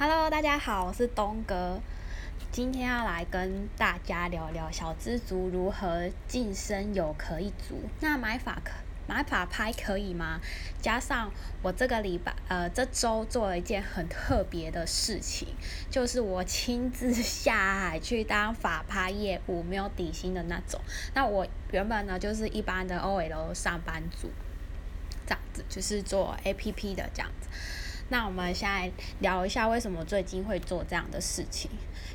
Hello，大家好，我是东哥，今天要来跟大家聊聊小资族如何晋升有可以族。那买法可买法拍可以吗？加上我这个礼拜呃这周做了一件很特别的事情，就是我亲自下海去当法拍业务，没有底薪的那种。那我原本呢就是一般的 OL 上班族，这样子就是做 APP 的这样子。那我们现在聊一下为什么最近会做这样的事情？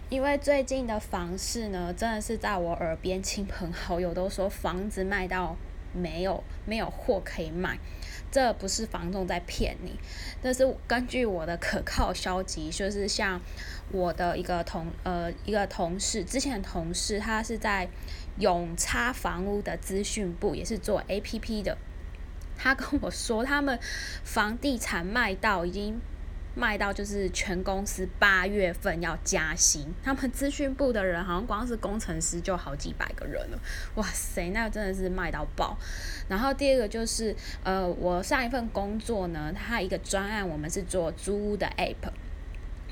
因为最近的房市呢，真的是在我耳边，亲朋好友都说房子卖到没有没有货可以卖，这不是房东在骗你，这是根据我的可靠消息，就是像我的一个同呃一个同事，之前同事他是在永差房屋的资讯部，也是做 A P P 的。他跟我说，他们房地产卖到已经卖到，就是全公司八月份要加薪。他们资讯部的人好像光是工程师就好几百个人了，哇塞，那真的是卖到爆。然后第二个就是，呃，我上一份工作呢，它一个专案，我们是做租屋的 app。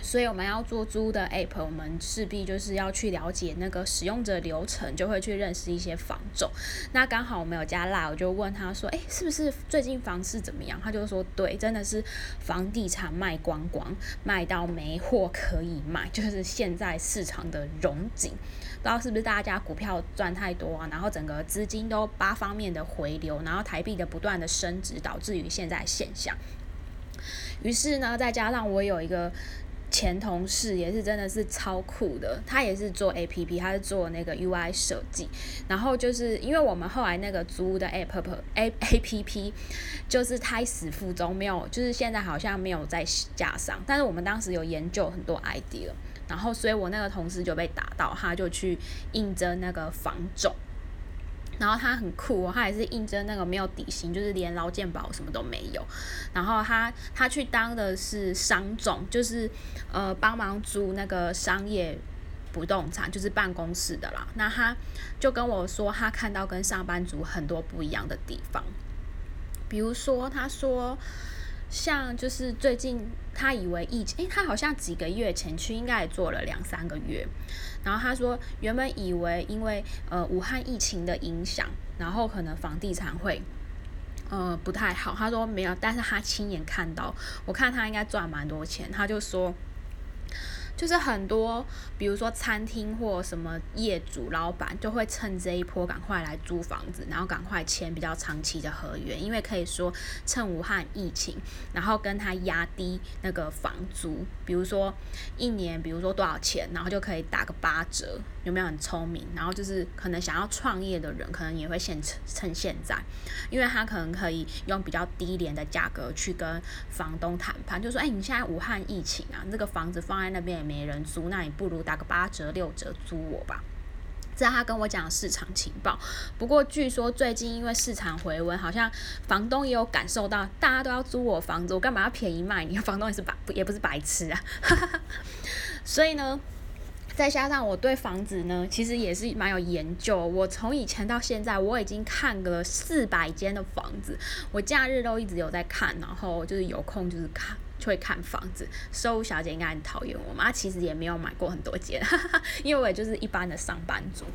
所以我们要做租的 app，我们势必就是要去了解那个使用者流程，就会去认识一些房种。那刚好我们有加辣，我就问他说：“哎，是不是最近房市怎么样？”他就说：“对，真的是房地产卖光光，卖到没货可以卖，就是现在市场的融景。不知道是不是大家股票赚太多啊，然后整个资金都八方面的回流，然后台币的不断的升值，导致于现在现象。于是呢，再加上我有一个。前同事也是真的是超酷的，他也是做 A P P，他是做那个 U I 设计。然后就是因为我们后来那个租的 A P P A A P P 就是胎死腹中，没有，就是现在好像没有再加上。但是我们当时有研究很多 idea，然后所以我那个同事就被打到，他就去应征那个房总。然后他很酷哦，他也是应征那个没有底薪，就是连劳健保什么都没有。然后他他去当的是商总，就是呃帮忙租那个商业不动产，就是办公室的啦。那他就跟我说，他看到跟上班族很多不一样的地方，比如说他说。像就是最近他以为疫情，诶，他好像几个月前去，应该也做了两三个月。然后他说，原本以为因为呃武汉疫情的影响，然后可能房地产会呃不太好。他说没有，但是他亲眼看到，我看他应该赚蛮多钱。他就说。就是很多，比如说餐厅或什么业主老板，就会趁这一波赶快来租房子，然后赶快签比较长期的合约，因为可以说趁武汉疫情，然后跟他压低那个房租，比如说一年，比如说多少钱，然后就可以打个八折，有没有很聪明？然后就是可能想要创业的人，可能也会现趁趁现在，因为他可能可以用比较低廉的价格去跟房东谈判，就说，哎，你现在武汉疫情啊，这个房子放在那边。没人租，那你不如打个八折六折租我吧。这他跟我讲市场情报。不过据说最近因为市场回温，好像房东也有感受到，大家都要租我房子，我干嘛要便宜卖你？房东也是白，也不是白痴啊。所以呢，再加上我对房子呢，其实也是蛮有研究。我从以前到现在，我已经看了四百间的房子，我假日都一直有在看，然后就是有空就是看。会看房子，收小姐应该很讨厌我嘛？其实也没有买过很多间，因为我也就是一般的上班族。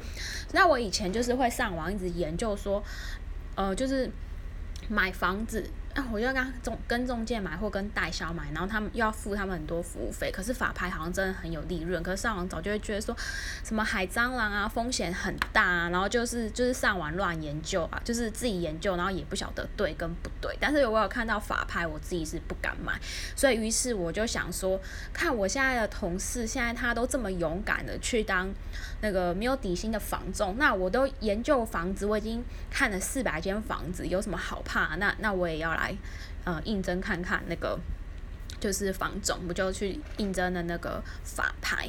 那我以前就是会上网一直研究说，呃，就是买房子。啊，我就跟中跟中介买或跟代销买，然后他们又要付他们很多服务费。可是法拍好像真的很有利润，可是上网早就会觉得说，什么海蟑螂啊，风险很大啊，然后就是就是上网乱研究啊，就是自己研究，然后也不晓得对跟不对。但是我有看到法拍，我自己是不敢买，所以于是我就想说，看我现在的同事，现在他都这么勇敢的去当那个没有底薪的房仲，那我都研究房子，我已经看了四百间房子，有什么好怕？那那我也要来。来，呃，应征看看那个就是房总，不就去应征的那个法拍。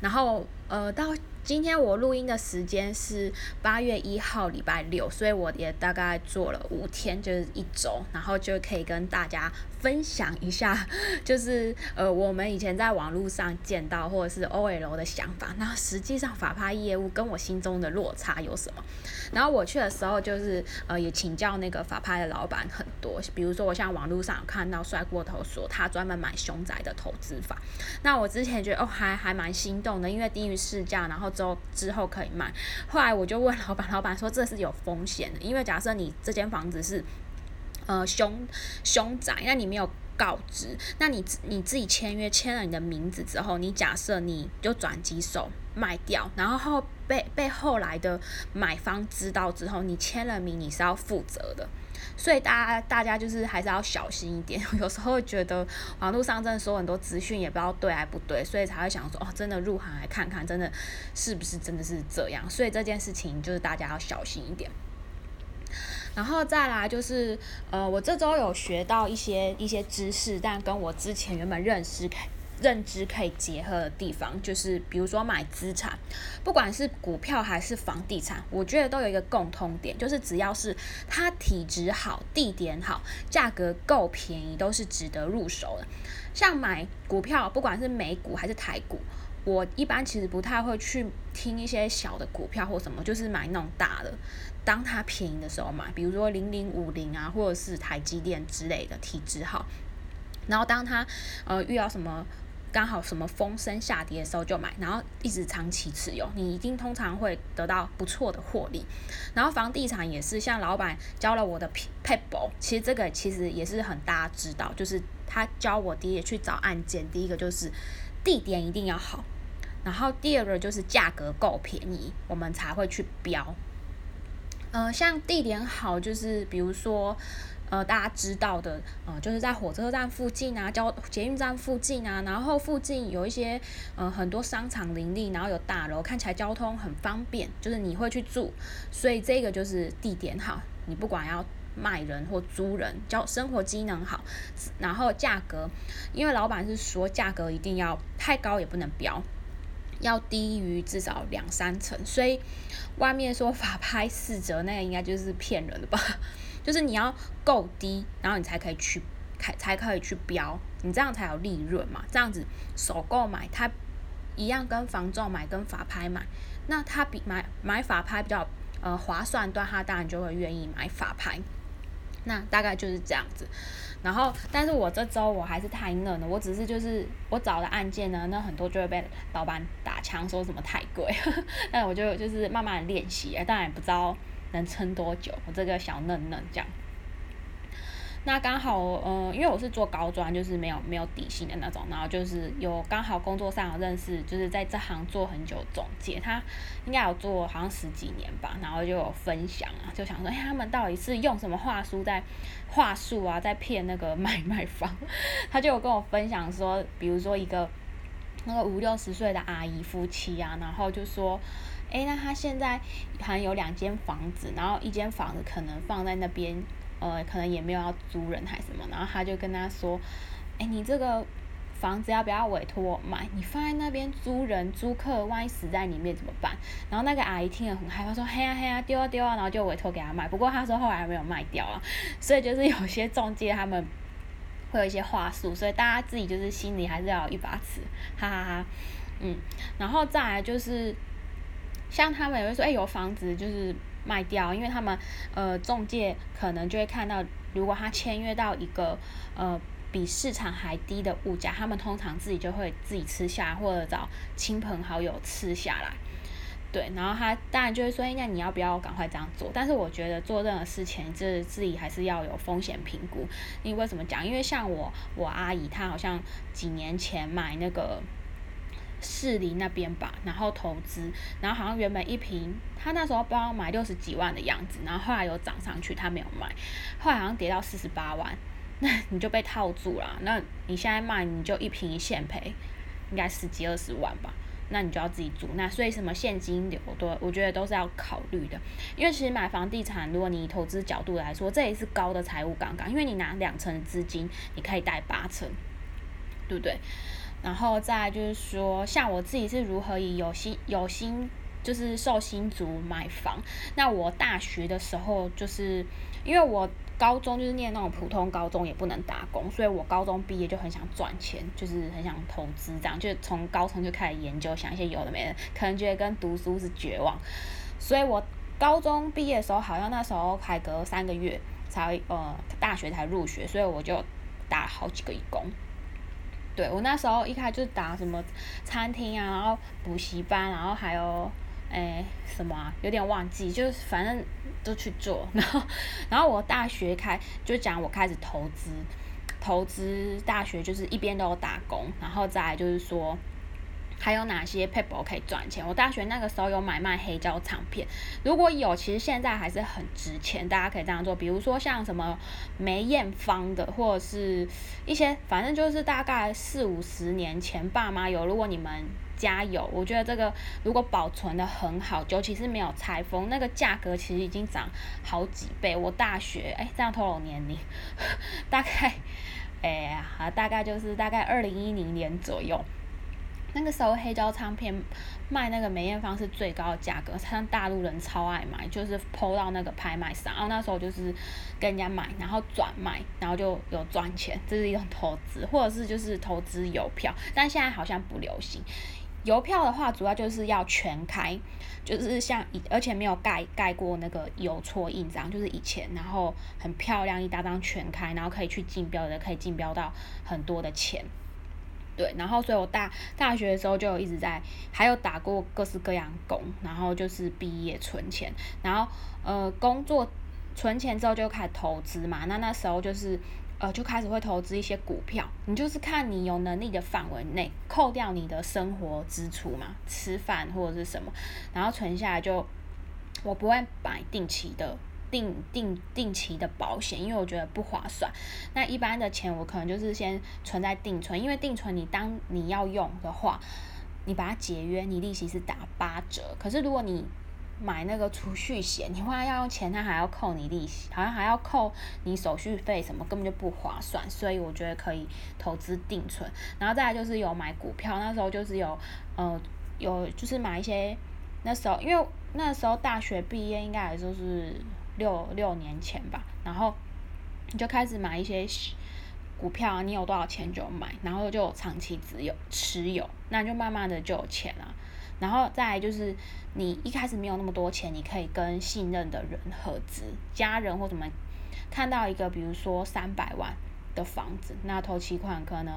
然后呃到。今天我录音的时间是八月一号，礼拜六，所以我也大概做了五天，就是一周，然后就可以跟大家分享一下，就是呃我们以前在网络上见到或者是 OL 的想法，那实际上法拍业务跟我心中的落差有什么？然后我去的时候就是呃也请教那个法拍的老板很多，比如说我像网络上有看到帅过头说他专门买凶宅的投资法，那我之前觉得哦还还蛮心动的，因为低于市价，然后。之后之后可以卖，后来我就问老板，老板说这是有风险的，因为假设你这间房子是呃凶凶宅，那你没有告知，那你你自己签约签了你的名字之后，你假设你就转几手卖掉，然后后被被后来的买方知道之后，你签了名，你是要负责的。所以大家大家就是还是要小心一点，有时候觉得网络上真的说很多资讯也不知道对还不对，所以才会想说哦，真的入行来看看，真的是不是真的是这样？所以这件事情就是大家要小心一点。然后再来就是，呃，我这周有学到一些一些知识，但跟我之前原本认识。认知可以结合的地方，就是比如说买资产，不管是股票还是房地产，我觉得都有一个共通点，就是只要是它体质好、地点好、价格够便宜，都是值得入手的。像买股票，不管是美股还是台股，我一般其实不太会去听一些小的股票或什么，就是买那种大的，当它便宜的时候买，比如说零零五零啊，或者是台积电之类的，体质好。然后当它呃遇到什么。刚好什么风声下跌的时候就买，然后一直长期持有，你一定通常会得到不错的获利。然后房地产也是，像老板教了我的 p a p e 其实这个其实也是很大家知道，就是他教我第一去找案件，第一个就是地点一定要好，然后第二个就是价格够便宜，我们才会去标。呃，像地点好，就是比如说。呃，大家知道的，呃，就是在火车站附近啊，交捷运站附近啊，然后附近有一些呃很多商场林立，然后有大楼，看起来交通很方便，就是你会去住，所以这个就是地点好。你不管要卖人或租人，交生活机能好，然后价格，因为老板是说价格一定要太高也不能标，要低于至少两三成，所以外面说法拍四折那个应该就是骗人的吧。就是你要够低，然后你才可以去开，才可以去标，你这样才有利润嘛。这样子首购买它一样跟房仲买跟法拍买，那它比买买法拍比较呃划算，对，他当然就会愿意买法拍。那大概就是这样子。然后，但是我这周我还是太嫩了，我只是就是我找的案件呢，那很多就会被老板打枪，说什么太贵。但我就就是慢慢练习，当然也不知道。能撑多久？我这个小嫩嫩这样。那刚好，嗯，因为我是做高专，就是没有没有底薪的那种，然后就是有刚好工作上有认识，就是在这行做很久总结，他应该有做好像十几年吧，然后就有分享啊，就想说，哎，他们到底是用什么话术在话术啊，在骗那个买卖方？他就有跟我分享说，比如说一个那个五六十岁的阿姨夫妻啊，然后就说。哎，那他现在好像有两间房子，然后一间房子可能放在那边，呃，可能也没有要租人还是什么，然后他就跟他说，哎，你这个房子要不要委托我卖？你放在那边租人租客，万一死在里面怎么办？然后那个阿姨听了很害怕，说，嘿呀嘿呀，丢啊丢啊，然后就委托给他卖。不过他说后来没有卖掉啊，所以就是有些中介他们会有一些话术，所以大家自己就是心里还是要有一把尺，哈哈哈，嗯，然后再来就是。像他们也会说，哎，有房子就是卖掉，因为他们呃中介可能就会看到，如果他签约到一个呃比市场还低的物价，他们通常自己就会自己吃下，或者找亲朋好友吃下来。对，然后他当然就会说，那你要不要赶快这样做？但是我觉得做任何事情，就是自己还是要有风险评估。因为什么讲？因为像我我阿姨，她好像几年前买那个。市里那边吧，然后投资，然后好像原本一瓶，他那时候不知道买六十几万的样子，然后后来有涨上去，他没有卖，后来好像跌到四十八万，那 你就被套住了。那你现在卖，你就一瓶一现赔，应该十几二十万吧，那你就要自己住。那所以什么现金流都，我觉得都是要考虑的。因为其实买房地产，如果你投资角度来说，这也是高的财务杠杆，因为你拿两成资金，你可以贷八成，对不对？然后再就是说，像我自己是如何以有心有心就是受新族买房。那我大学的时候就是因为我。高中就是念那种普通高中，也不能打工，所以我高中毕业就很想赚钱，就是很想投资这样，就从高中就开始研究，想一些有的没的，可能觉得跟读书是绝望，所以我高中毕业的时候，好像那时候还隔三个月才呃大学才入学，所以我就打好几个工。对我那时候一开始就打什么餐厅啊，然后补习班，然后还有。哎，什么啊？有点忘记，就是反正都去做，然后，然后我大学开就讲我开始投资，投资大学就是一边都有打工，然后再就是说。还有哪些 paper 可以赚钱？我大学那个时候有买卖黑胶唱片，如果有，其实现在还是很值钱，大家可以这样做。比如说像什么梅艳芳的，或者是一些，反正就是大概四五十年前爸妈有，如果你们家有，我觉得这个如果保存的很好，尤其是没有拆封，那个价格其实已经涨好几倍。我大学，哎，这样透露年龄，大概，哎呀，大概就是大概二零一零年左右。那个时候黑胶唱片卖那个梅艳芳是最高的价格，像大陆人超爱买，就是抛到那个拍卖上，然后那时候就是跟人家买，然后转卖，然后就有赚钱，这是一种投资，或者是就是投资邮票，但现在好像不流行。邮票的话，主要就是要全开，就是像以而且没有盖盖过那个邮戳印章，就是以前，然后很漂亮一大张全开，然后可以去竞标的，可以竞标到很多的钱。对，然后所以我大大学的时候就一直在，还有打过各式各样工，然后就是毕业存钱，然后呃工作存钱之后就开始投资嘛，那那时候就是呃就开始会投资一些股票，你就是看你有能力的范围内，扣掉你的生活支出嘛，吃饭或者是什么，然后存下来就我不会买定期的。定定定期的保险，因为我觉得不划算。那一般的钱我可能就是先存在定存，因为定存你当你要用的话，你把它节约，你利息是打八折。可是如果你买那个储蓄险，你花要用钱，它还要扣你利息，好像还要扣你手续费什么，根本就不划算。所以我觉得可以投资定存，然后再来就是有买股票，那时候就是有呃有就是买一些那时候因为那时候大学毕业应该也就是。六六年前吧，然后你就开始买一些股票，你有多少钱就买，然后就长期持有持有，那就慢慢的就有钱了。然后再就是你一开始没有那么多钱，你可以跟信任的人合资，家人或什么看到一个比如说三百万的房子，那头期款可能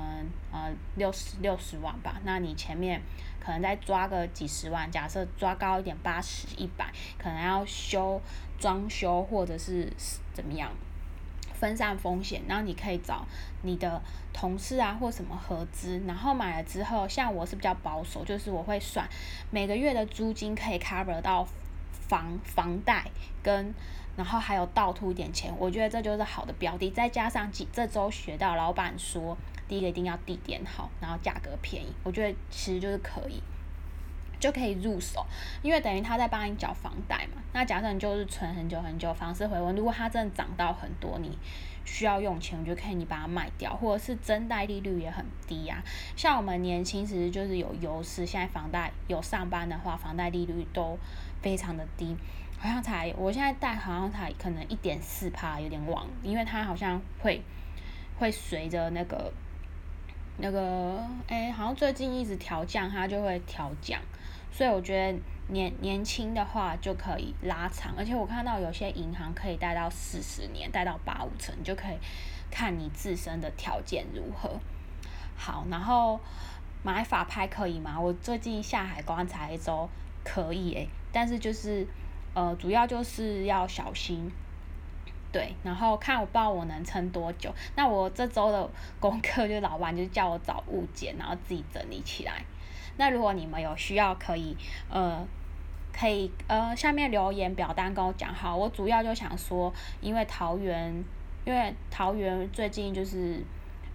呃六十六十万吧，那你前面可能再抓个几十万，假设抓高一点八十一百，可能要修。装修或者是怎么样分散风险，然后你可以找你的同事啊或什么合资，然后买了之后，像我是比较保守，就是我会算每个月的租金可以 cover 到房房贷跟，然后还有倒吐一点钱，我觉得这就是好的标的。再加上几这周学到老板说，第一个一定要地点好，然后价格便宜，我觉得其实就是可以。就可以入手，因为等于他在帮你缴房贷嘛。那假设你就是存很久很久，房市回温，如果它真的涨到很多，你需要用钱，我就可以你把它卖掉，或者是增贷利率也很低呀。像我们年轻时就是有优势，现在房贷有上班的话，房贷利率都非常的低，好像才我现在贷好像才可能一点四趴，有点忘，因为它好像会会随着那个那个哎，好像最近一直调降，它就会调降。所以我觉得年年轻的话就可以拉长，而且我看到有些银行可以贷到四十年，贷到八五成，就可以看你自身的条件如何。好，然后买法拍可以吗？我最近下海观察一周，可以诶，但是就是呃，主要就是要小心，对，然后看我不知道我能撑多久。那我这周的功课就老板就叫我找物件，然后自己整理起来。那如果你们有需要，可以呃，可以呃，下面留言表单跟我讲好。我主要就想说，因为桃园，因为桃园最近就是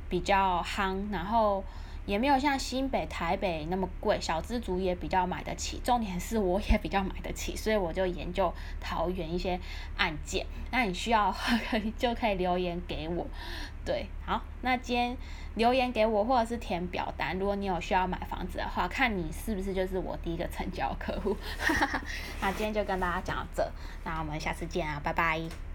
比较夯，然后也没有像新北、台北那么贵，小资族也比较买得起。重点是我也比较买得起，所以我就研究桃园一些案件。那你需要 可以就可以留言给我。对，好，那今天留言给我或者是填表单，如果你有需要买房子的话，看你是不是就是我第一个成交客户。那今天就跟大家讲到这，那我们下次见啊，拜拜。